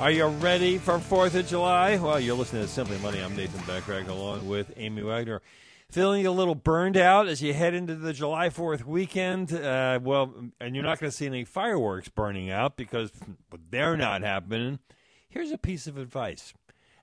Are you ready for 4th of July? Well, you're listening to Simply Money. I'm Nathan Bachrach along with Amy Wagner. Feeling a little burned out as you head into the July 4th weekend. Uh, well, and you're not going to see any fireworks burning out because they're not happening. Here's a piece of advice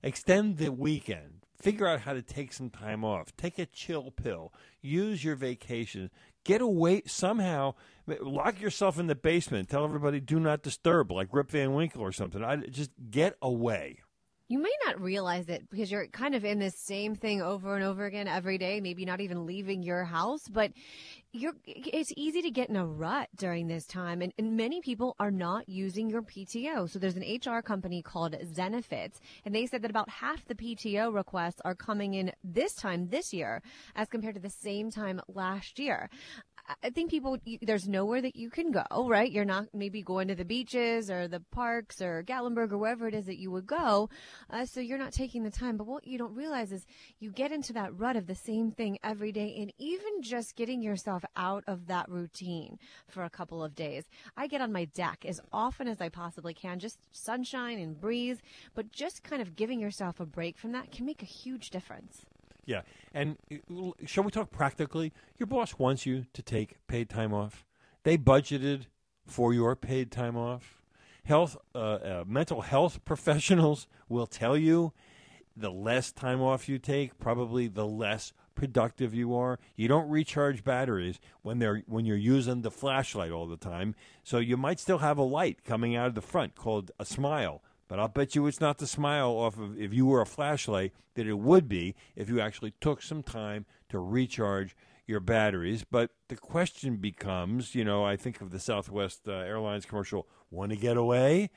extend the weekend. Figure out how to take some time off. Take a chill pill. Use your vacation. Get away somehow. Lock yourself in the basement. Tell everybody do not disturb, like Rip Van Winkle or something. I, just get away. You may not realize it because you're kind of in this same thing over and over again every day, maybe not even leaving your house, but you're it's easy to get in a rut during this time and, and many people are not using your PTO. So there's an HR company called Zenefits and they said that about half the PTO requests are coming in this time this year as compared to the same time last year. I think people, there's nowhere that you can go, right? You're not maybe going to the beaches or the parks or Gatlinburg or wherever it is that you would go. Uh, so you're not taking the time. But what you don't realize is you get into that rut of the same thing every day and even just getting yourself out of that routine for a couple of days. I get on my deck as often as I possibly can, just sunshine and breeze, but just kind of giving yourself a break from that can make a huge difference. Yeah. And uh, shall we talk practically? Your boss wants you to take paid time off. They budgeted for your paid time off. Health, uh, uh, mental health professionals will tell you the less time off you take, probably the less productive you are. You don't recharge batteries when they're when you're using the flashlight all the time. So you might still have a light coming out of the front called a smile but I'll bet you it's not the smile off of if you were a flashlight that it would be if you actually took some time to recharge your batteries. But the question becomes, you know, I think of the Southwest uh, Airlines commercial, want to get away?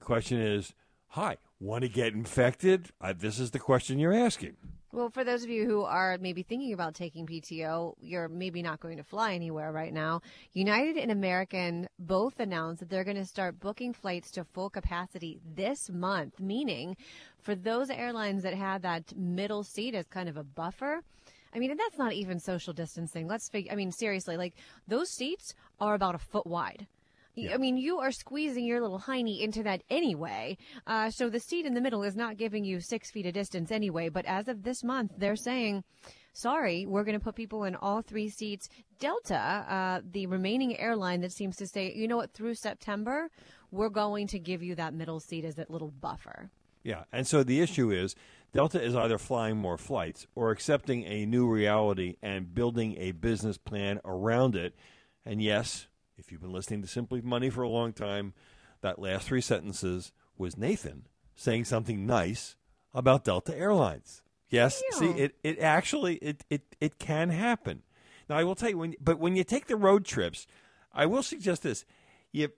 Question is, hi, want to get infected? Uh, this is the question you're asking. Well, for those of you who are maybe thinking about taking PTO, you're maybe not going to fly anywhere right now. United and American both announced that they're going to start booking flights to full capacity this month, meaning for those airlines that had that middle seat as kind of a buffer. I mean, and that's not even social distancing. Let's figure, I mean, seriously, like those seats are about a foot wide. Yeah. I mean, you are squeezing your little hiney into that anyway. Uh, so the seat in the middle is not giving you six feet of distance anyway. But as of this month, they're saying, sorry, we're going to put people in all three seats. Delta, uh, the remaining airline that seems to say, you know what, through September, we're going to give you that middle seat as that little buffer. Yeah. And so the issue is Delta is either flying more flights or accepting a new reality and building a business plan around it. And yes, if you've been listening to Simply Money for a long time, that last three sentences was Nathan saying something nice about Delta Airlines. Yes, Ew. see, it, it actually it, it it can happen. Now I will tell you when, but when you take the road trips, I will suggest this. You,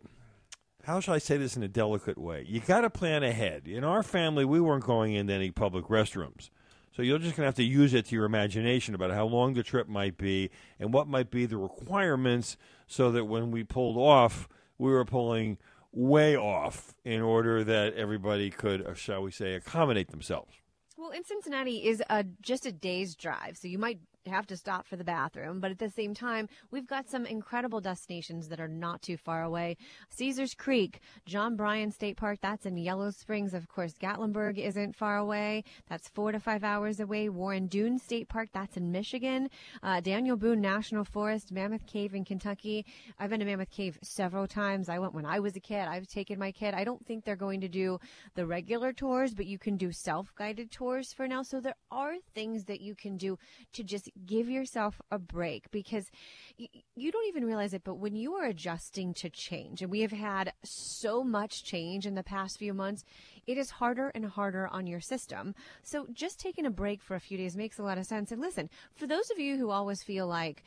how shall I say this in a delicate way? You got to plan ahead. In our family, we weren't going into any public restrooms. So you're just going to have to use it to your imagination about how long the trip might be and what might be the requirements so that when we pulled off, we were pulling way off in order that everybody could, uh, shall we say, accommodate themselves. Well, in Cincinnati is a, just a day's drive, so you might have to stop for the bathroom. But at the same time, we've got some incredible destinations that are not too far away. Caesars Creek, John Bryan State Park, that's in Yellow Springs. Of course, Gatlinburg isn't far away. That's four to five hours away. Warren Dune State Park, that's in Michigan. Uh, Daniel Boone National Forest, Mammoth Cave in Kentucky. I've been to Mammoth Cave several times. I went when I was a kid. I've taken my kid. I don't think they're going to do the regular tours, but you can do self-guided tours for now. So there are things that you can do to just give yourself a break because y- you don't even realize it. But when you are adjusting to change, and we have had so much change in the past few months, it is harder and harder on your system. So just taking a break for a few days makes a lot of sense. And listen, for those of you who always feel like,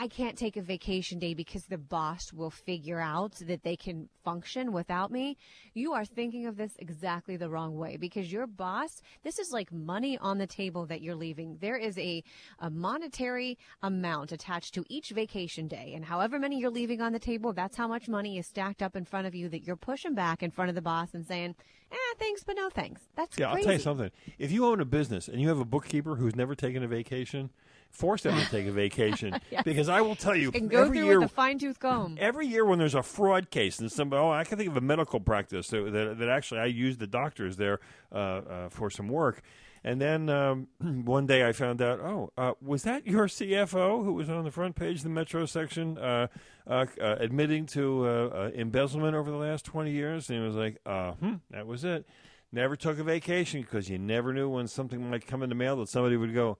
I can't take a vacation day because the boss will figure out that they can function without me. You are thinking of this exactly the wrong way because your boss, this is like money on the table that you're leaving. There is a, a monetary amount attached to each vacation day. And however many you're leaving on the table, that's how much money is stacked up in front of you that you're pushing back in front of the boss and saying, eh, thanks, but no thanks. That's Yeah, crazy. I'll tell you something. If you own a business and you have a bookkeeper who's never taken a vacation, force them to take a vacation because I will tell you And go every through year with a fine tooth comb. every year when there's a fraud case and somebody, oh, I can think of a medical practice that, that, that actually I used the doctors there uh, uh, for some work. And then um, one day I found out, oh, uh, was that your CFO who was on the front page of the Metro section uh, uh, uh, admitting to uh, uh, embezzlement over the last 20 years? And he was like, uh, hmm, that was it. Never took a vacation because you never knew when something might come in the mail that somebody would go,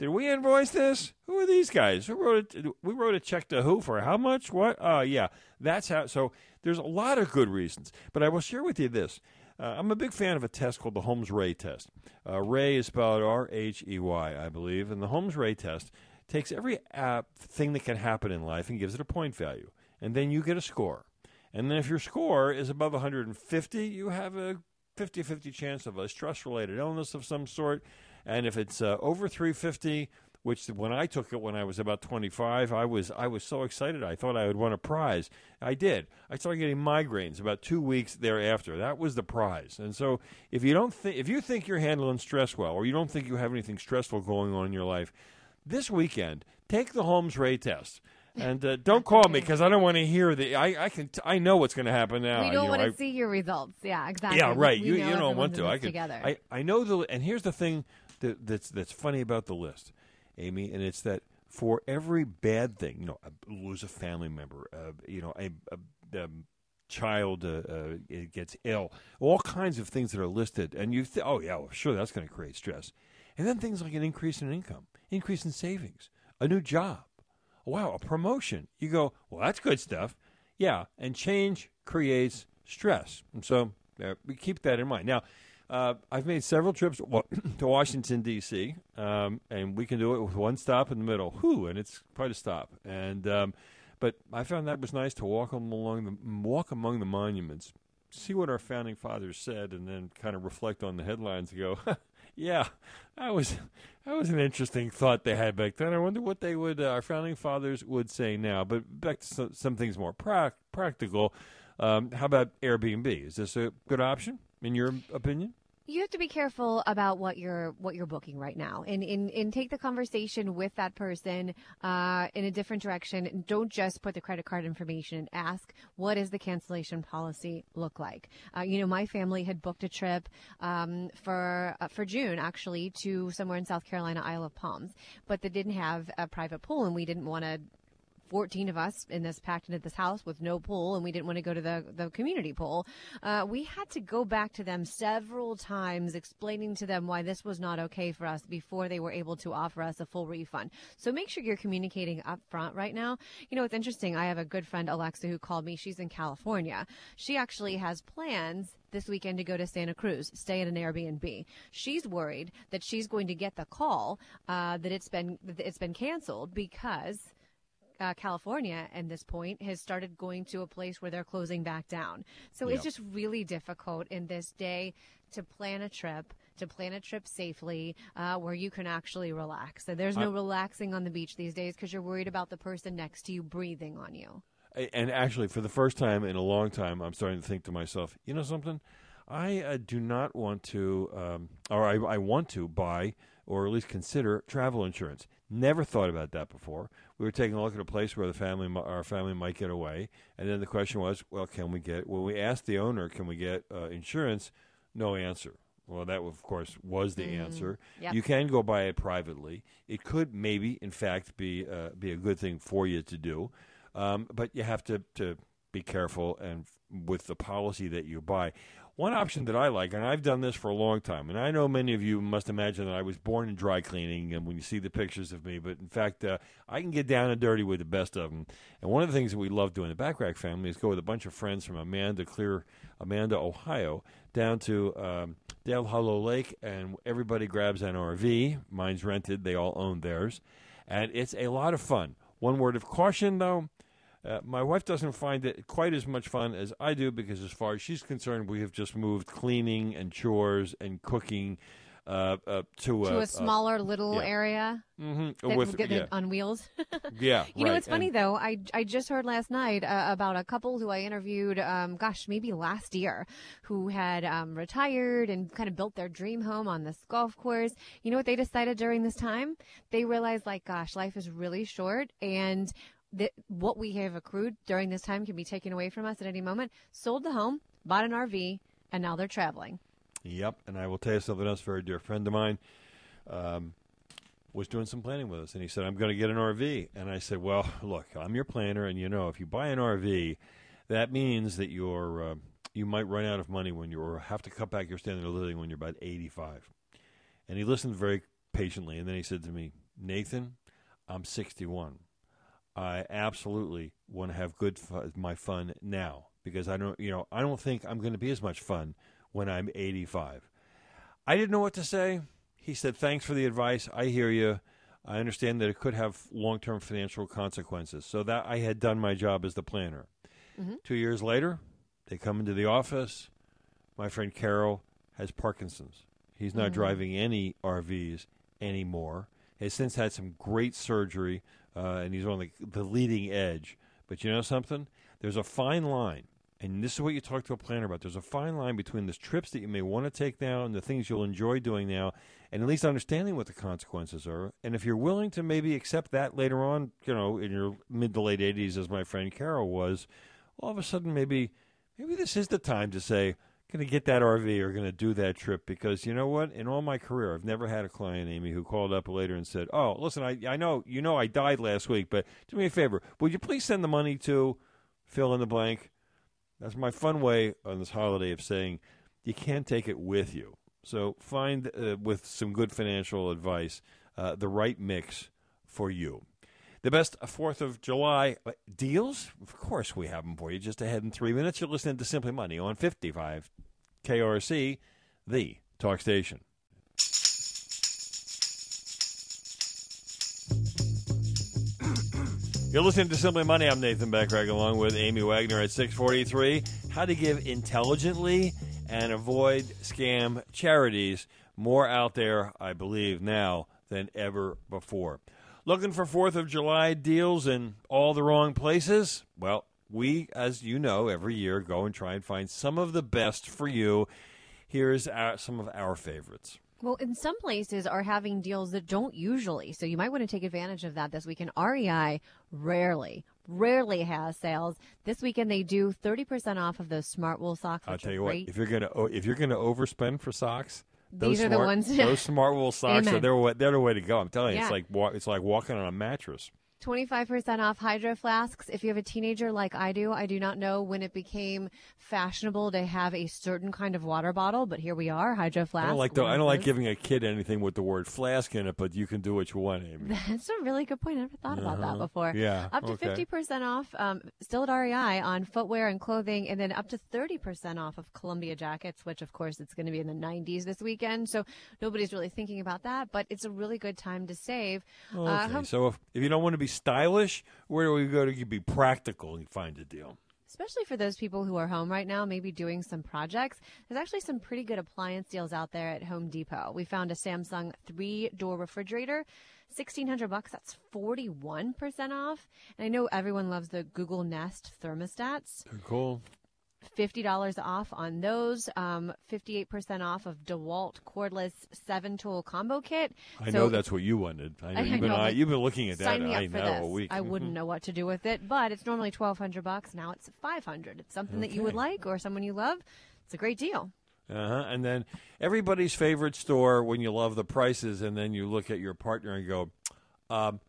did we invoice this? Who are these guys? Who wrote it? We wrote a check to who for how much? What? Uh, yeah, that's how. So there's a lot of good reasons. But I will share with you this. Uh, I'm a big fan of a test called the Holmes Rahe test. Uh, Ray is spelled R H E Y, I believe. And the Holmes Rahe test takes every uh, thing that can happen in life and gives it a point value. And then you get a score. And then if your score is above 150, you have a 50 50 chance of a stress related illness of some sort. And if it's uh, over 350, which when I took it when I was about 25, I was I was so excited. I thought I would win a prize. I did. I started getting migraines about two weeks thereafter. That was the prize. And so, if you don't think if you think you're handling stress well, or you don't think you have anything stressful going on in your life, this weekend take the Holmes Rahe test. And uh, don't call me because I don't want to hear the. I, I can. T- I know what's going to happen now. we don't want to see your results. Yeah, exactly. yeah, right. we you know you don't want to. I could. together. I I know the. And here's the thing that, that's that's funny about the list, Amy, and it's that for every bad thing, you know, uh, lose a family member, uh, you know, a, a, um child uh, uh, gets ill, all kinds of things that are listed, and you think, oh yeah, well, sure, that's going to create stress, and then things like an increase in income, increase in savings, a new job, wow, a promotion. You go, well, that's good stuff. Yeah, and change creates stress. And so uh, we keep that in mind. Now, uh, I've made several trips to Washington, D.C., um, and we can do it with one stop in the middle. Whew, and it's quite a stop. And um, But I found that was nice to walk along the, walk among the monuments, see what our founding fathers said, and then kind of reflect on the headlines and go, yeah, that was that was an interesting thought they had back then. I wonder what they would uh, our founding fathers would say now. But back to some, some things more prac- practical. Um, how about Airbnb? Is this a good option in your opinion? You have to be careful about what you're what you're booking right now and and, and take the conversation with that person uh, in a different direction. Don't just put the credit card information and ask what does the cancellation policy look like? Uh, you know my family had booked a trip um, for uh, for june actually to somewhere in south carolina isle of palms but they didn't have a private pool and we didn't want to 14 of us in this packed into this house with no pool and we didn't want to go to the, the community pool. Uh, we had to go back to them several times explaining to them why this was not okay for us before they were able to offer us a full refund. So make sure you're communicating up front right now. You know it's interesting i have a good friend alexa who called me. She's in california. She actually has plans this weekend to go to Santa Cruz, stay at an Airbnb. She's worried that she's going to get the call uh, that it's been that it's been canceled because uh, California at this point has started going to a place where they're closing back down. So it's just really difficult in this day to plan a trip, to plan a trip safely, uh, where you can actually relax. So there's no relaxing on the beach these days because you're worried about the person next to you breathing on you. And actually, for the first time in a long time, I'm starting to think to myself, you know something? I uh, do not want to, um, or I, I want to buy or at least consider travel insurance. Never thought about that before. We were taking a look at a place where the family, our family, might get away, and then the question was, well, can we get? When we asked the owner, can we get uh, insurance? No answer. Well, that of course was the answer. Yep. You can go buy it privately. It could maybe, in fact, be uh, be a good thing for you to do, um, but you have to to be careful and with the policy that you buy. One option that I like, and I've done this for a long time, and I know many of you must imagine that I was born in dry cleaning, and when you see the pictures of me, but in fact, uh, I can get down and dirty with the best of them. And one of the things that we love doing in the Bachrach family is go with a bunch of friends from Amanda, Clear, Amanda, Ohio, down to um, Dale Hollow Lake, and everybody grabs an RV. Mine's rented; they all own theirs, and it's a lot of fun. One word of caution, though uh, my wife doesn't find it quite as much fun as I do because, as far as she's concerned, we have just moved cleaning and chores and cooking uh, uh, to, to a smaller little yeah. area mm-hmm. With, yeah. on wheels. yeah, you right. know, it's funny and, though. I I just heard last night uh, about a couple who I interviewed. Um, gosh, maybe last year, who had um, retired and kind of built their dream home on this golf course. You know what they decided during this time? They realized, like, gosh, life is really short, and that what we have accrued during this time can be taken away from us at any moment. Sold the home, bought an RV, and now they're traveling. Yep, and I will tell you something else. Very dear friend of mine um, was doing some planning with us, and he said, "I'm going to get an RV." And I said, "Well, look, I'm your planner, and you know, if you buy an RV, that means that you're uh, you might run out of money when you or have to cut back your standard of living when you're about 85." And he listened very patiently, and then he said to me, "Nathan, I'm 61." I absolutely want to have good fun, my fun now because I don't, you know, I don't think I'm going to be as much fun when I'm 85. I didn't know what to say. He said, "Thanks for the advice. I hear you. I understand that it could have long-term financial consequences." So that I had done my job as the planner. Mm-hmm. Two years later, they come into the office. My friend Carol has Parkinson's. He's not mm-hmm. driving any RVs anymore. Has since had some great surgery uh, and he's on the, the leading edge. But you know something? There's a fine line, and this is what you talk to a planner about. There's a fine line between the trips that you may want to take now and the things you'll enjoy doing now, and at least understanding what the consequences are. And if you're willing to maybe accept that later on, you know, in your mid to late 80s, as my friend Carol was, all of a sudden maybe maybe this is the time to say, going to get that RV or going to do that trip because you know what? In all my career, I've never had a client, Amy, who called up later and said, "Oh, listen, I I know you know I died last week, but do me a favor, would you please send the money to fill in the blank?" That's my fun way on this holiday of saying you can't take it with you. So find uh, with some good financial advice uh, the right mix for you. The best Fourth of July uh, deals? Of course, we have them for you. Just ahead in three minutes, you're listening to Simply Money on 55 KRC, the talk station. You're listening to Simply Money. I'm Nathan Bachrach along with Amy Wagner at 643. How to give intelligently and avoid scam charities. More out there, I believe, now than ever before. Looking for 4th of July deals in all the wrong places? Well, we, as you know, every year go and try and find some of the best for you. Here's our, some of our favorites. Well, in some places are having deals that don't usually, so you might want to take advantage of that this weekend. REI rarely, rarely has sales. This weekend they do 30% off of those smart wool socks. I'll tell you what, if you're gonna if you're gonna overspend for socks, those These are smart, the ones. those smart wool socks Amen. are they're, they're the way to go. I'm telling you, Yeah. it's like wa- it's like walking on a mattress. 25% off hydro flasks. If you have a teenager like I do, I do not know when it became fashionable to have a certain kind of water bottle, but here we are, hydro flask. I don't like the, I don't like giving a kid anything with the word flask in it, but you can do what you want, Amy. That's a really good point. I never thought about that before. Uh-huh. Yeah, Up to okay. 50% off, um, still at REI on footwear and clothing, and then up to 30% off of Columbia jackets, which of course it's going to be in the 90s this weekend. So nobody's really thinking about that, but it's a really good time to save. Uh, Okay, how- so if, if you don't want to be stylish, where do we go to be practical and find a deal? especially for those people who are home right now, maybe doing some projects. There's actually some pretty good appliance deals out there at Home Depot. We found a Samsung three-door refrigerator, sixteen hundred bucks. That's forty-one percent off. And I know everyone loves the Google Nest thermostats. Cool. Fifty dollars off on those. Um, Fifty-eight percent off of DeWalt cordless seven-tool combo kit. I So know that's what you wanted. I know, I you've, been, know, I, you've been looking at that. Sign me up I know this. a week. I wouldn't know what to do with it, but it's normally twelve hundred bucks. Now it's five hundred. It's something that you would like or someone you love. It's a great deal. Uh-huh. And then everybody's favorite store when you love the prices, and then you look at your partner and go, um,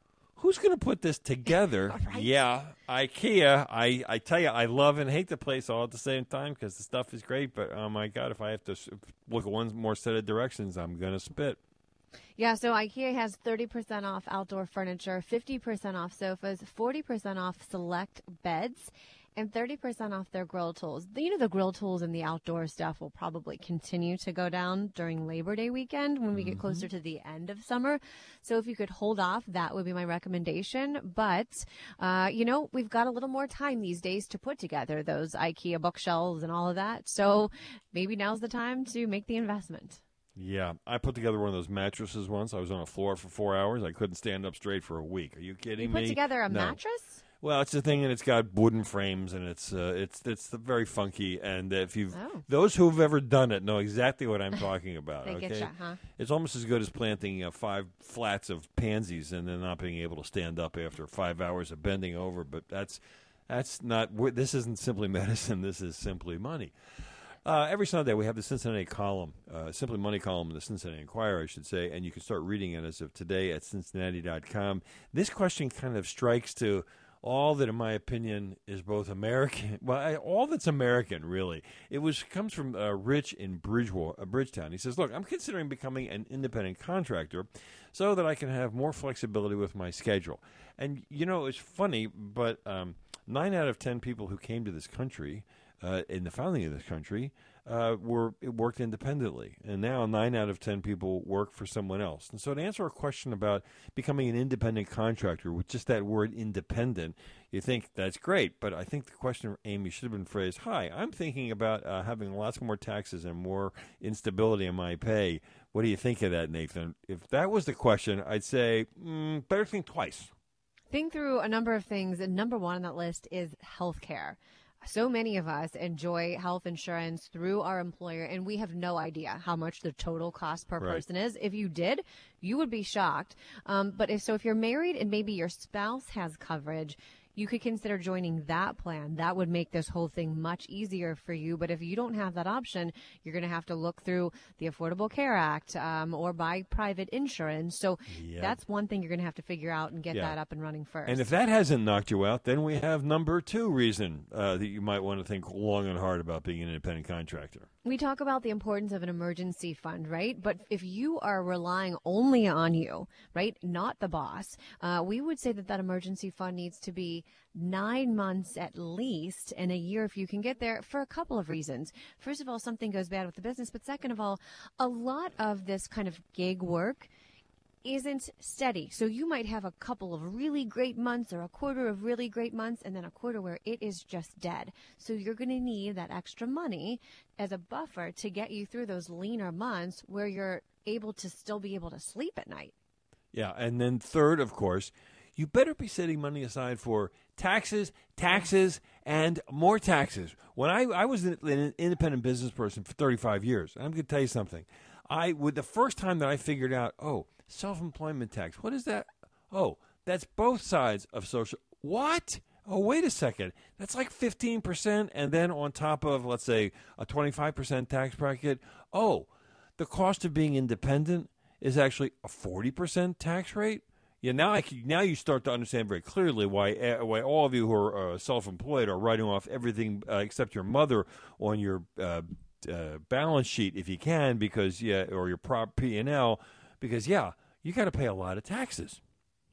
who's going to put this together? Yeah, IKEA. I, I tell you, I love and hate the place all at the same time because the stuff is great. But oh my god, if I have to look at one more set of directions, I'm going to spit. Yeah, so IKEA has 30% off outdoor furniture, 50% off sofas, 40% off select beds, and 30% off their grill tools. You know, the grill tools and the outdoor stuff will probably continue to go down during Labor Day weekend when we get closer to the end of summer. So if you could hold off, that would be my recommendation. But, uh, you know, we've got a little more time these days to put together those IKEA bookshelves and all of that. So maybe now's the time to make the investment. Yeah, I put together one of those mattresses once. I was on a floor for four hours. I couldn't stand up straight for a week. Are you kidding You me? put together a No. mattress? Well, it's a thing, and it's got wooden frames, and it's uh, it's it's very funky. And if you've Oh. those who've ever done it know exactly what I'm talking about. Okay, getcha, huh? it's almost as good as planting uh, five flats of pansies and then not being able to stand up after five hours of bending over. But that's that's not. This isn't simply medicine. This is simply money. Uh, every Sunday we have the Cincinnati column, uh, Simply Money column in the Cincinnati Enquirer, I should say, and you can start reading it as of today at Cincinnati.com. This question kind of strikes to all that, in my opinion, is both American. Well, I, all that's American, really. It was comes from uh, Rich in Bridgewater, uh, Bridgetown. He says, "Look, I'm considering becoming an independent contractor, so that I can have more flexibility with my schedule." And you know, it's funny, but um, nine out of ten people who came to this country uh, in the founding of this country uh, were worked independently, and now nine out of ten people work for someone else. And so, to answer a question about becoming an independent contractor with just that word "independent," you think that's great, but I think the question, Amy, should have been phrased: "Hi, I'm thinking about uh, having lots more taxes and more instability in my pay. What do you think of that, Nathan?" If that was the question, I'd say mm, better think twice. think through a number of things, and number one on that list is healthcare. So many of us enjoy health insurance through our employer, and we have no idea how much the total cost per Right. person is. If you did, you would be shocked. Um, but if so, if you're married and maybe your spouse has coverage, you could consider joining that plan. That would make this whole thing much easier for you. But if you don't have that option, you're going to have to look through the Affordable Care Act um, or buy private insurance. So Yep. that's one thing you're going to have to figure out and get Yeah. that up and running first. And if that hasn't knocked you out, then we have number two reason uh, that you might want to think long and hard about being an independent contractor. We talk about the importance of an emergency fund, right? But if you are relying only on you, right, not the boss, uh, we would say that that emergency fund needs to be nine months at least and a year if you can get there for a couple of reasons. First of all, something goes bad with the business, but second of all, a lot of this kind of gig work isn't steady. So you might have a couple of really great months or a quarter of really great months and then a quarter where it is just dead. So you're going to need that extra money as a buffer to get you through those leaner months where you're able to still be able to sleep at night. Yeah, and then third, of course, you better be setting money aside for taxes, taxes, and more taxes. When I, I was an independent business person for 35 years, I'm going to tell you something. I would the first time that I figured out, oh, self-employment tax. What is that? Oh, that's both sides of social. What? Oh, wait a second. That's like 15%. And then on top of, let's say, a 25% tax bracket. Oh, the cost of being independent is actually a 40% tax rate. Yeah, now I can, now you start to understand very clearly why uh, why all of you who are uh, self-employed are writing off everything uh, except your mother on your uh, uh, balance sheet if you can because yeah or your prop P and L because yeah you got to pay a lot of taxes.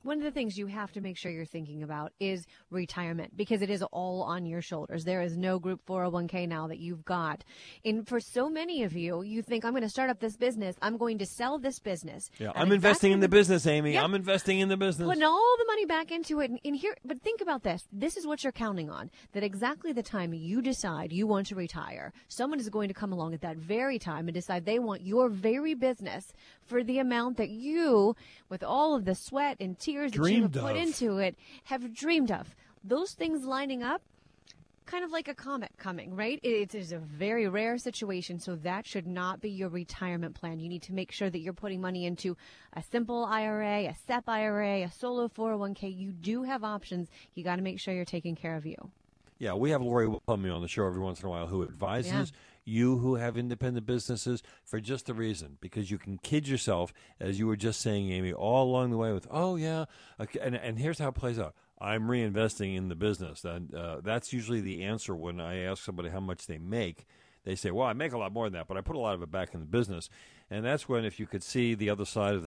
One of the things you have to make sure you're thinking about is retirement because it is all on your shoulders. There is no group 401k now that you've got. And for so many of you, you think, I'm going to start up this business. I'm going to sell this business. Yeah, I'm investing in the business, Amy. Yep. I'm investing in the business. Putting all the money back into it. And, and here, but think about this. This is what you're counting on. That exactly the time you decide you want to retire, someone is going to come along at that very time and decide they want your very business for the amount that you, with all of the sweat and tears that you Dreamed have put of. into it, have dreamed of. Those things lining up kind of like a comet coming, right? It, it is a very rare situation, so that should not be your retirement plan. You need to make sure that you're putting money into a simple IRA, a SEP IRA, a solo 401k. You do have options. You got to make sure you're taking care of you. Yeah, we have Lori Plummy on the show every once in a while who advises Yeah. you who have independent businesses for just the reason because you can kid yourself, as you were just saying, Amy, all along the way with, oh yeah, okay, and and here's how it plays out. I'm reinvesting in the business, and uh, that's usually the answer when I ask somebody how much they make. They say, "Well, I make a lot more than that, but I put a lot of it back in the business," and that's when, if you could see the other side of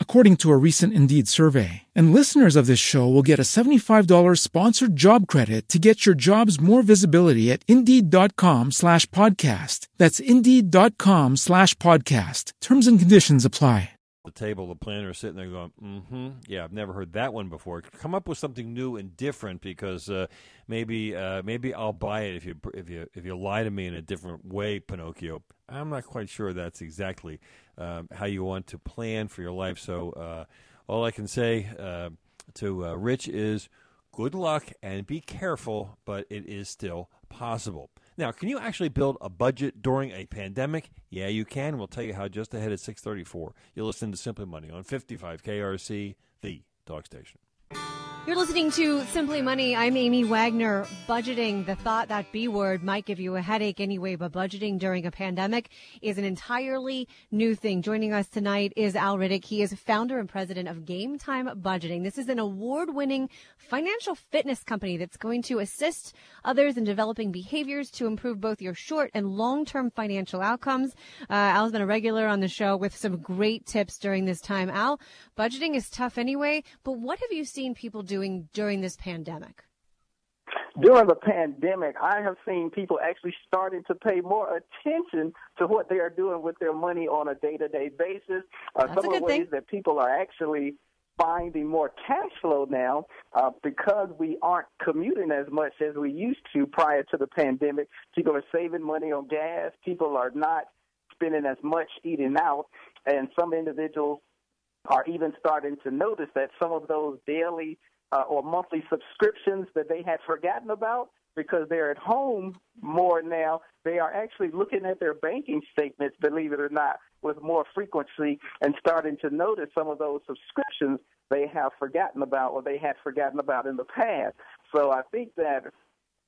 according to a recent Indeed survey. And listeners of this show will get a $75 sponsored job credit to get your jobs more visibility at Indeed.com slash podcast. That's Indeed.com slash podcast. Terms and conditions apply. the table, the planner is sitting there going, "Mm-hmm, yeah, I've never heard that one before." Come up with something new and different because uh, maybe uh, maybe I'll buy it if you if you if you lie to me in a different way, Pinocchio. I'm not quite sure that's exactly um, how you want to plan for your life. So uh, all I can say uh, to uh, Rich is, good luck and be careful, but it is still possible. Now, can you actually build a budget during a pandemic? Yeah, you can. We'll tell you how just ahead at 634. You'll listen to Simply Money on 55 KRC, the talk station. You're listening to Simply Money. I'm Amy Wagner. Budgeting, the thought that B word might give you a headache anyway, but budgeting during a pandemic is an entirely new thing. Joining us tonight is Al Riddick. He is founder and president of Game Time Budgeting. This is an award winning financial fitness company that's going to assist others in developing behaviors to improve both your short and long term financial outcomes. Uh, Al's been a regular on the show with some great tips during this time. Al, budgeting is tough anyway, but what have you seen people doing during this pandemic? during the pandemic, I have seen people actually starting to pay more attention to what they are doing with their money on a day-to-day basis. Uh, That's some of the ways thing. that people are actually finding more cash flow now uh, because we aren't commuting as much as we used to prior to the pandemic. People are saving money on gas. People are not spending as much eating out, and some individuals are even starting to notice that some of those daily uh, or monthly subscriptions that they had forgotten about because they're at home more now, they are actually looking at their banking statements, believe it or not, with more frequency and starting to notice some of those subscriptions they have forgotten about or they had forgotten about in the past. So I think that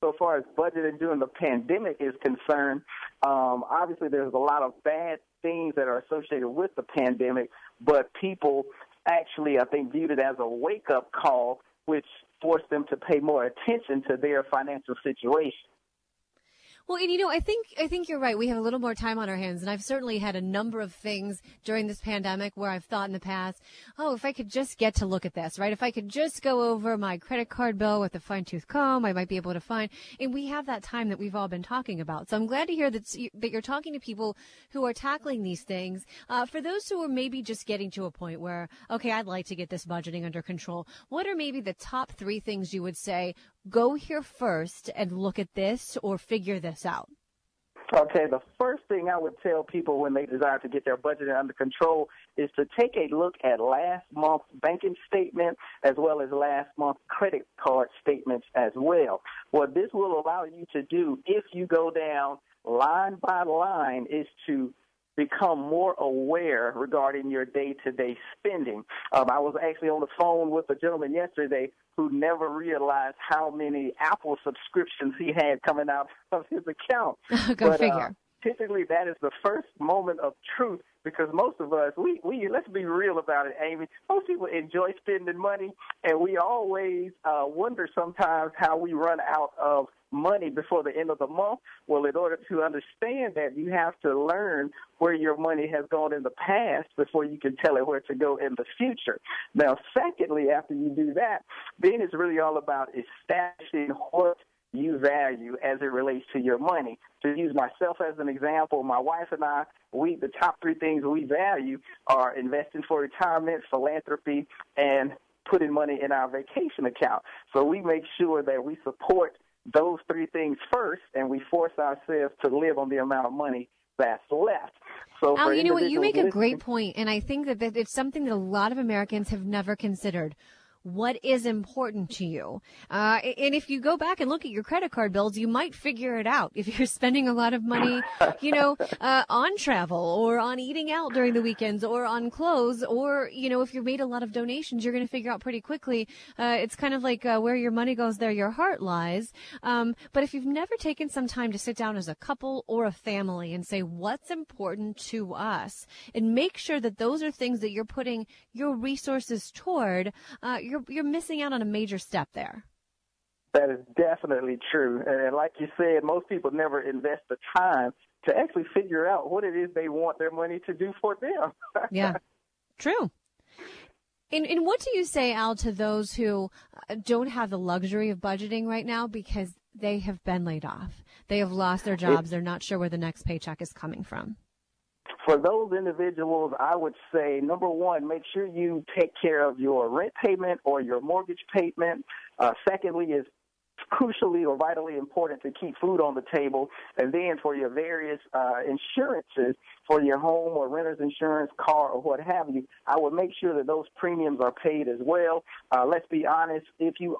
so far as budgeting during the pandemic is concerned, um, obviously there's a lot of bad things that are associated with the pandemic, but people actually, I think, viewed it as a wake up call, which forced them to pay more attention to their financial situation. Well, and you know, I think I think you're right. We have a little more time on our hands, and I've certainly had a number of things during this pandemic where I've thought in the past, oh, if I could just get to look at this, right? If I could just go over my credit card bill with a fine tooth comb, I might be able to find. And we have that time that we've all been talking about. So I'm glad to hear that that you're talking to people who are tackling these things. Uh, for those who are maybe just getting to a point where, okay, I'd like to get this budgeting under control. What are maybe the top three things you would say? Go here first and look at this, or figure this out. Okay, the first thing I would tell people when they desire to get their budget under control is to take a look at last month's banking statement as well as last month's credit card statements as well. What this will allow you to do if you go down line by line is to become more aware regarding your day-to-day spending. Um, I was actually on the phone with a gentleman yesterday who never realized how many Apple subscriptions he had coming out of his account. Go but, figure. Uh, typically that is the first moment of truth because most of us we we let's be real about it amy most people enjoy spending money and we always uh wonder sometimes how we run out of money before the end of the month well in order to understand that you have to learn where your money has gone in the past before you can tell it where to go in the future now secondly after you do that then it's really all about establishing what you value as it relates to your money. To use myself as an example, my wife and I, we the top three things we value are investing for retirement, philanthropy, and putting money in our vacation account. So we make sure that we support those three things first, and we force ourselves to live on the amount of money that's left. So Al, you know what? You make a great point, and I think that, that it's something that a lot of Americans have never considered. What is important to you? Uh, and if you go back and look at your credit card bills, you might figure it out. If you're spending a lot of money, you know, uh, on travel or on eating out during the weekends or on clothes, or, you know, if you've made a lot of donations, you're going to figure out pretty quickly. Uh, it's kind of like uh, where your money goes, there your heart lies. Um, but if you've never taken some time to sit down as a couple or a family and say, what's important to us and make sure that those are things that you're putting your resources toward, uh, you're, you're missing out on a major step there. That is definitely true. And like you said, most people never invest the time to actually figure out what it is they want their money to do for them. Yeah, true. And, and what do you say, Al, to those who uh, don't have the luxury of budgeting right now because they have been laid off? They have lost their jobs. They're not sure where the next paycheck is coming from. For those individuals, I would say number one, make sure you take care of your rent payment or your mortgage payment. Uh, secondly, is crucially or vitally important to keep food on the table. And then for your various uh, insurances, for your home or renter's insurance, car, or what have you, I would make sure that those premiums are paid as well. Uh, let's be honest, if you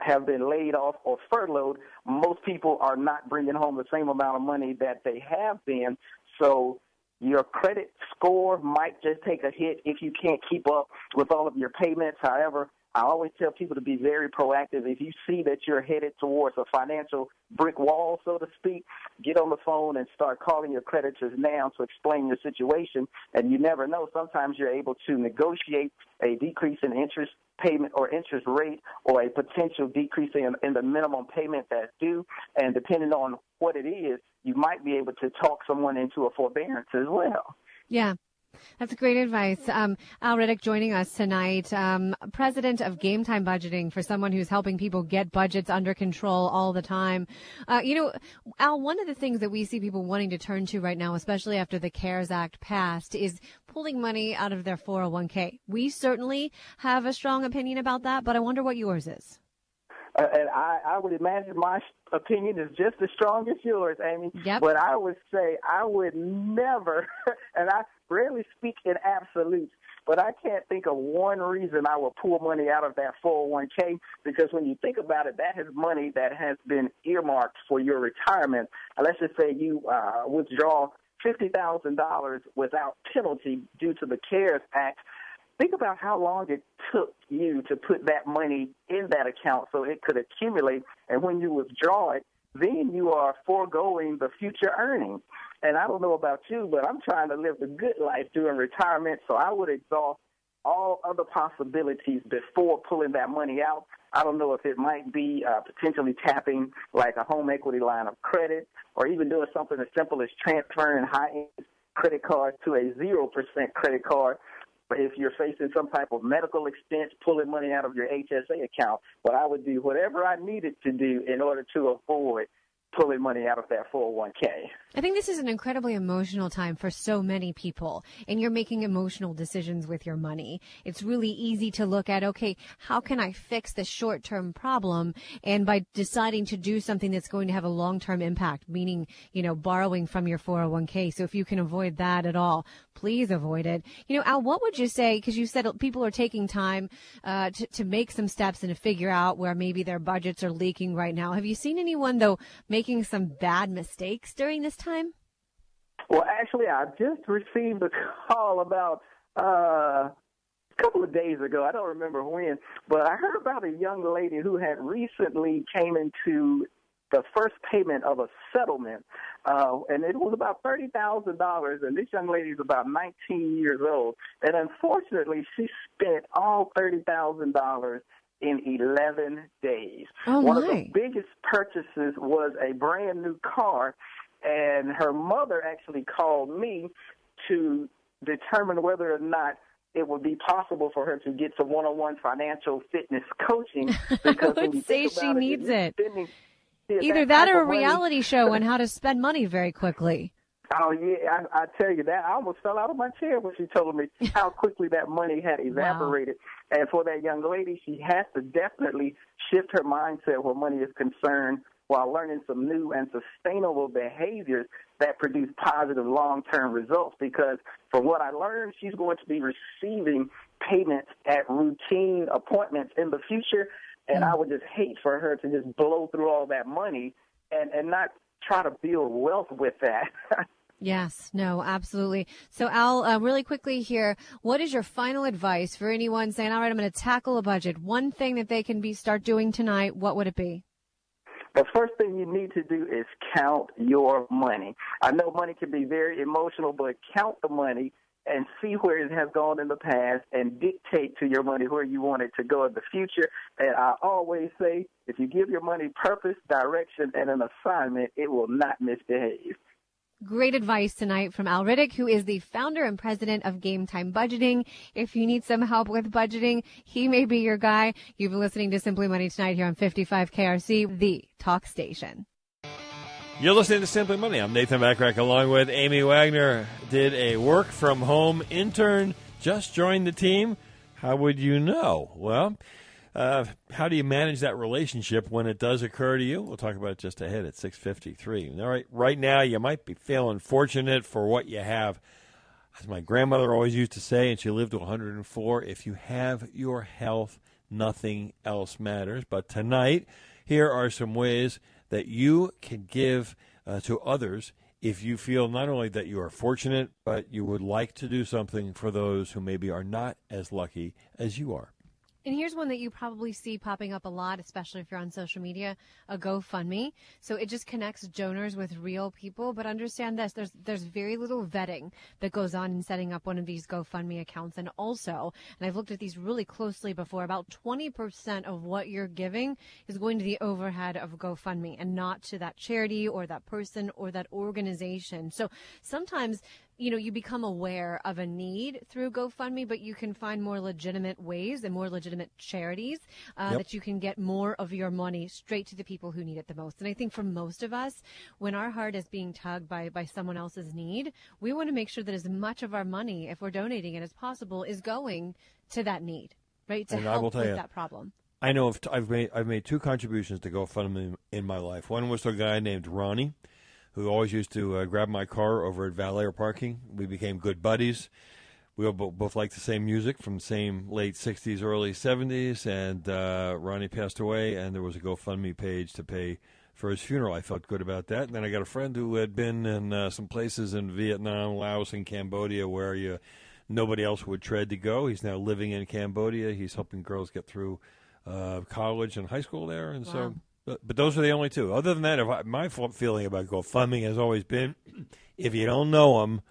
have been laid off or furloughed, most people are not bringing home the same amount of money that they have been. So your credit score might just take a hit if you can't keep up with all of your payments. However, I always tell people to be very proactive. If you see that you're headed towards a financial brick wall, so to speak, get on the phone and start calling your creditors now to explain your situation. And you never know, sometimes you're able to negotiate a decrease in interest payment or interest rate or a potential decrease in, in the minimum payment that's due. And depending on what it is, you might be able to talk someone into a forbearance as well. Yeah. That's great advice. Um, Al Riddick joining us tonight, um, president of Game Time Budgeting for someone who's helping people get budgets under control all the time. Uh, you know, Al, one of the things that we see people wanting to turn to right now, especially after the CARES Act passed, is pulling money out of their 401k. We certainly have a strong opinion about that, but I wonder what yours is. Uh, and I, I would imagine my opinion is just as strong as yours, Amy. Yep. But I would say I would never, and I rarely speak in absolutes, but I can't think of one reason I would pull money out of that 401k because when you think about it, that is money that has been earmarked for your retirement. Uh, let's just say you uh, withdraw $50,000 without penalty due to the CARES Act think about how long it took you to put that money in that account so it could accumulate. And when you withdraw it, then you are foregoing the future earnings. And I don't know about you, but I'm trying to live the good life during retirement, so I would exhaust all other possibilities before pulling that money out. I don't know if it might be uh, potentially tapping like a home equity line of credit or even doing something as simple as transferring high end credit cards to a 0% credit card if you're facing some type of medical expense, pulling money out of your HSA account, but I would do whatever I needed to do in order to avoid pulling money out of that 401k. I think this is an incredibly emotional time for so many people, and you're making emotional decisions with your money. It's really easy to look at, okay, how can I fix this short term problem? And by deciding to do something that's going to have a long term impact, meaning, you know, borrowing from your 401k. So if you can avoid that at all, please avoid it. You know, Al, what would you say? Because you said people are taking time uh, to, to make some steps and to figure out where maybe their budgets are leaking right now. Have you seen anyone, though, making some bad mistakes during this time? Well, actually, I just received a call about uh, a couple of days ago. I don't remember when, but I heard about a young lady who had recently came into the first payment of a settlement, uh, and it was about thirty thousand dollars. And this young lady is about nineteen years old, and unfortunately, she spent all thirty thousand dollars in 11 days. Oh, One my. of the biggest purchases was a brand new car, and her mother actually called me to determine whether or not it would be possible for her to get some one-on-one financial fitness coaching. Because would when say she about needs it. spending- yeah, Either that type or a money- reality show on how to spend money very quickly. Oh yeah, I, I tell you that I almost fell out of my chair when she told me how quickly that money had evaporated. And for that young lady, she has to definitely shift her mindset where money is concerned while learning some new and sustainable behaviors that produce positive long-term results. Because from what I learned, she's going to be receiving payments at routine appointments in the future. And I would just hate for her to just blow through all that money and, and not try to build wealth with that. Yes, no, absolutely. So, Al, uh, really quickly here, what is your final advice for anyone saying, all right, I'm going to tackle a budget? One thing that they can be start doing tonight, what would it be? The first thing you need to do is count your money. I know money can be very emotional, but count the money and see where it has gone in the past and dictate to your money where you want it to go in the future. And I always say, if you give your money purpose, direction, and an assignment, it will not misbehave. Great advice tonight from Al Riddick, who is the founder and president of Game Time Budgeting. If you need some help with budgeting, he may be your guy. You've been listening to Simply Money tonight here on 55 KRC, the talk station. You're listening to Simply Money. I'm Nathan Bachrach along with Amy Wagner. Did a work from home intern just join the team? How would you know? Well, uh, how do you manage that relationship when it does occur to you? We'll talk about it just ahead at 6:53. All right, right now you might be feeling fortunate for what you have. As my grandmother always used to say, and she lived to 104, if you have your health, nothing else matters. But tonight, here are some ways that you can give uh, to others if you feel not only that you are fortunate, but you would like to do something for those who maybe are not as lucky as you are. And here's one that you probably see popping up a lot, especially if you're on social media, a GoFundMe. So it just connects donors with real people. But understand this, there's there's very little vetting that goes on in setting up one of these GoFundMe accounts. And also, and I've looked at these really closely before, about 20% of what you're giving is going to the overhead of GoFundMe and not to that charity or that person or that organization. So sometimes you know, you become aware of a need through GoFundMe, but you can find more legitimate ways and more legitimate charities uh, Yep. that you can get more of your money straight to the people who need it the most. And I think for most of us, when our heart is being tugged by, by someone else's need, we want to make sure that as much of our money, if we're donating it as possible, is going to that need, right? To And I will help tell with you, that problem. I know of, I've made I've made two contributions to GoFundMe in my life. One was to a guy named Ronnie, who always used to uh, grab my car over at Valet parking. We became good buddies. We both liked the same music from the same late '60s, early '70s. And uh, Ronnie passed away, and there was a GoFundMe page to pay for his funeral. I felt good about that. And then I got a friend who had been in uh, some places in Vietnam, Laos, and Cambodia where you nobody else would tread to go. He's now living in Cambodia. He's helping girls get through uh, college and high school there, and so. Wow. But, but those are the only two. Other than that, I, my feeling about GoFundMe has always been, if you don't know them,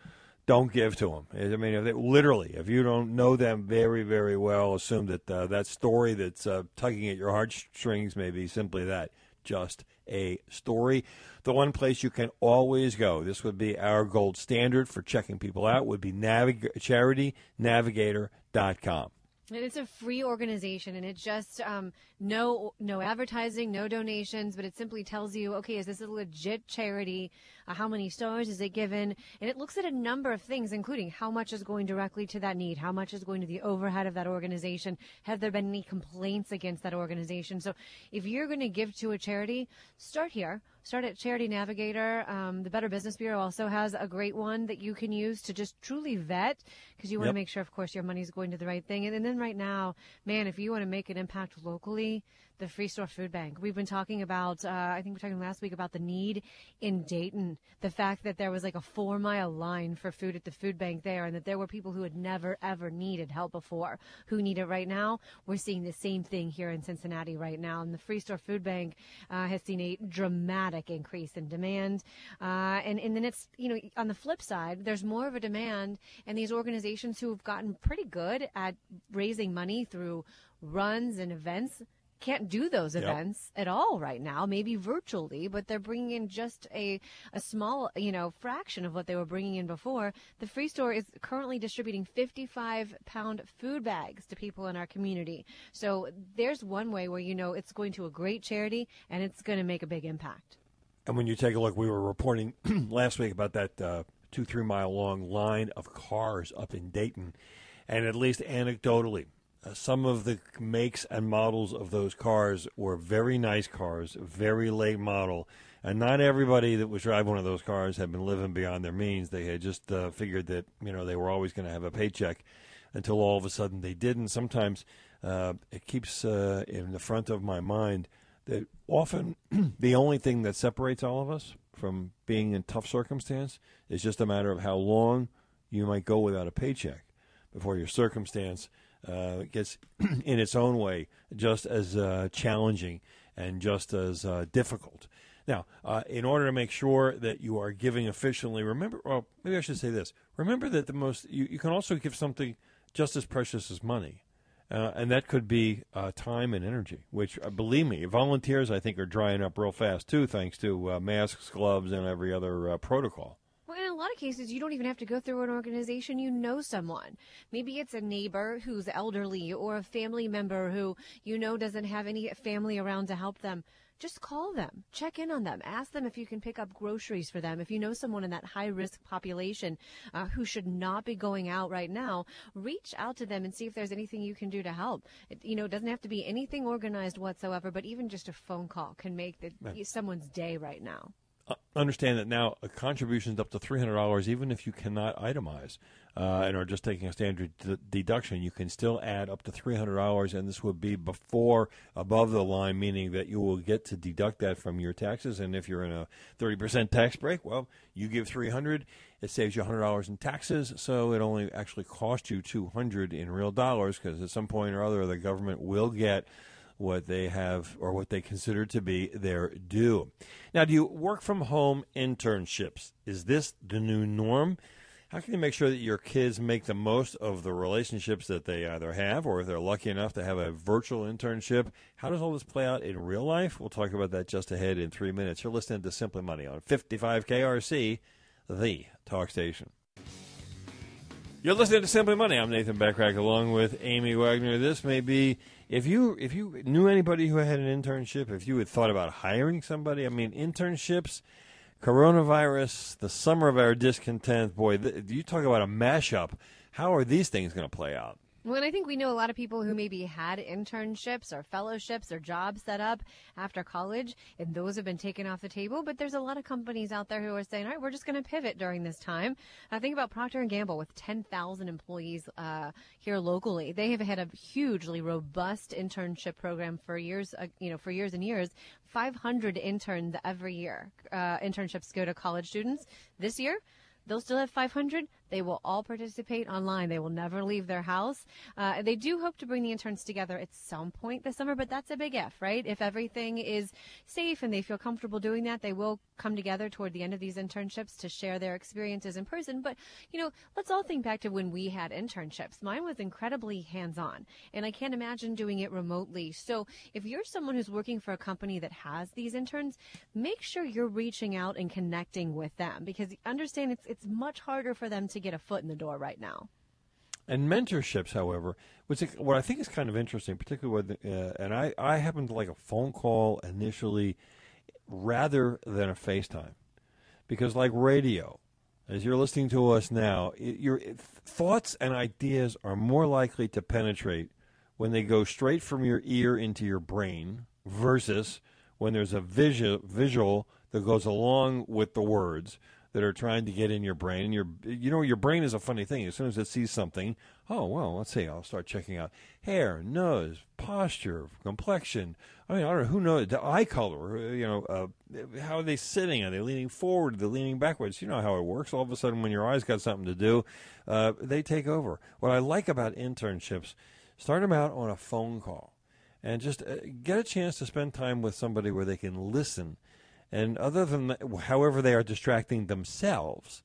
don't give to them. I mean, if they, literally, if you don't know them very, very well, assume that uh, that story that's uh, tugging at your heartstrings may be simply that, just a story. The one place you can always go, this would be our gold standard for checking people out, would be navig- charitynavigator.com. And it's a free organization, and it just um, no no advertising, no donations, but it simply tells you, okay, is this a legit charity? Uh, how many stars is it given? And it looks at a number of things, including how much is going directly to that need, how much is going to the overhead of that organization, have there been any complaints against that organization? So, if you're going to give to a charity, start here. Start at Charity Navigator. Um, the Better Business Bureau also has a great one that you can use to just truly vet because you want to Yep. make sure, of course, your money is going to the right thing. And, and then right now, man, if you want to make an impact locally, the Free Store Food Bank. We've been talking about, uh, I think we were talking last week about the need in Dayton Dayton. The fact that there was like a four mile line for food at the food bank there, and that there were people who had never ever needed help before who need it right now. We're seeing the same thing here in Cincinnati right now, and the Free Store Food Bank uh, has seen a dramatic increase in demand. Uh, and and then it's you know on the flip side, there's more of a demand, and these organizations who have gotten pretty good at raising money through runs and events can't do those Yep. events at all right now maybe virtually but they're bringing in just a, a small you know fraction of what they were bringing in before the free store is currently distributing 55 pound food bags to people in our community so there's one way where you know it's going to a great charity and it's going to make a big impact And when you take a look, we were reporting last week about that uh, two, three mile long line of cars up in Dayton. And at least anecdotally, uh, some of the makes and models of those cars were very nice cars, very late model. And not everybody that was driving one of those cars had been living beyond their means. They had just uh, figured that, you know, they were always going to have a paycheck until all of a sudden they didn't. Sometimes uh, it keeps uh, in the front of my mind that often the only thing that separates all of us from being in tough circumstance is just a matter of how long you might go without a paycheck before your circumstance uh, gets in its own way just as uh, challenging and just as uh, difficult. Now, uh, in order to make sure that you are giving efficiently, remember, well, maybe I should say this. Remember that the most, you, you can also give something just as precious as money. Uh, and that could be uh, time and energy, which, believe me, volunteers, I think, are drying up real fast, too, thanks to masks, gloves, and every other protocol. A lot of cases, you don't even have to go through an organization. You know someone. Maybe it's a neighbor who's elderly or a family member who you know doesn't have any family around to help them. Just call them, check in on them, ask them if you can pick up groceries for them. If you know someone in that high risk population uh, who should not be going out right now, reach out to them and see if there's anything you can do to help. It, you know, it doesn't have to be anything organized whatsoever, but even just a phone call can make the, someone's day right now. Understand that now a contribution's up to three hundred dollars, even if you cannot itemize uh, and are just taking a standard d- deduction, you can still add up to three hundred dollars, and this would be before above the line, meaning that you will get to deduct that from your taxes. And if you're in a thirty percent tax break, well, you give three hundred, it saves you hundred dollars in taxes, so it only actually costs you two hundred in real dollars because at some point or other the government will get what they have or what they consider to be their due. Now, do you work from home internships? Is this the new norm? How can you make sure that your kids make the most of the relationships that they either have or if they're lucky enough to have a virtual internship? How does all this play out in real life? We'll talk about that just ahead in three minutes. You're listening to Simply Money on 55 KRC, the talk station. You're listening to Simply Money. I'm Nathan Bachrach along with Amy Wagner. This may be if you if you knew anybody who had an internship, if you had thought about hiring somebody. I mean, internships, coronavirus, the summer of our discontent. Boy, th- you talk about a mashup. How are these things going to play out? Well, and I think we know a lot of people who maybe had internships or fellowships or jobs set up after college, and those have been taken off the table. But there's a lot of companies out there who are saying, "All right, we're just going to pivot during this time." I think about Procter and Gamble with 10,000 employees uh, here locally. They have had a hugely robust internship program for years, uh, you know, for years and years. 500 interns every year. Uh, internships go to college students. This year, they'll still have 500 they will all participate online. They will never leave their house. Uh, they do hope to bring the interns together at some point this summer but that's a big if right? If everything is safe and they feel comfortable doing that they will come together toward the end of these internships to share their experiences in person. But you know let's all think back to when we had internships. Mine was incredibly hands-on and i can't imagine doing it remotely. So if you're someone who's working for a company that has these interns make sure you're reaching out and connecting with them because understand it's it's much harder for them to get a foot in the door right now. And mentorships, however, which what I think is kind of interesting, particularly with, uh, and I, I happen to like a phone call initially rather than a FaceTime. Because, like radio, as you're listening to us now, it, your it, thoughts and ideas are more likely to penetrate when they go straight from your ear into your brain versus when there's a visual, visual that goes along with the words that are trying to get in your brain. And Your, you know, your brain is a funny thing. As soon as it sees something, Oh, well, let's see. I'll start checking out hair, nose, posture, complexion. I mean, I don't know who knows the eye color. uh, You know, uh, how are they sitting? Are they leaning forward? Are they leaning backwards? You know how it works. All of a sudden, when your eyes got something to do, uh, they take over. What I like about internships, start them out on a phone call, and just uh, get a chance to spend time with somebody where they can listen. And other than that, however they are distracting themselves,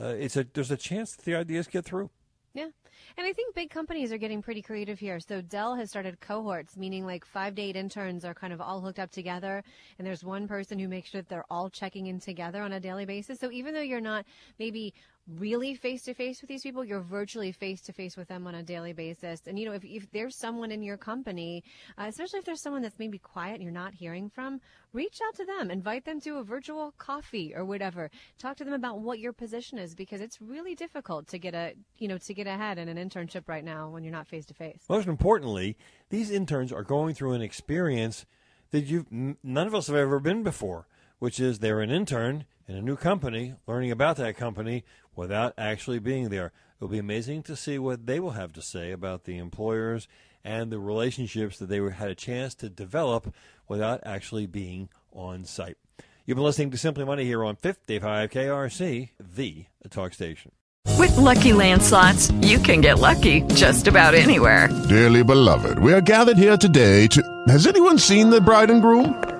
uh, it's a there's a chance that the ideas get through. Yeah. And I think big companies are getting pretty creative here. So Dell has started cohorts, meaning like five to eight interns are kind of all hooked up together. And there's one person who makes sure that they're all checking in together on a daily basis. So even though you're not maybe really face to face with these people, you're virtually face to face with them on a daily basis. And you know, if, if there's someone in your company, uh, especially if there's someone that's maybe quiet and you're not hearing from, reach out to them, invite them to a virtual coffee or whatever. Talk to them about what your position is because it's really difficult to get a, you know, to get ahead in an internship right now when you're not face to face. Most importantly, these interns are going through an experience that you've none of us have ever been before, which is they're an intern in a new company, learning about that company without actually being there. It'll be amazing to see what they will have to say about the employers and the relationships that they had a chance to develop without actually being on site. You've been listening to Simply Money here on 55 KRC, the talk station. With Lucky Land slots, you can get lucky just about anywhere. Dearly beloved, we are gathered here today to. Has anyone seen the bride and groom?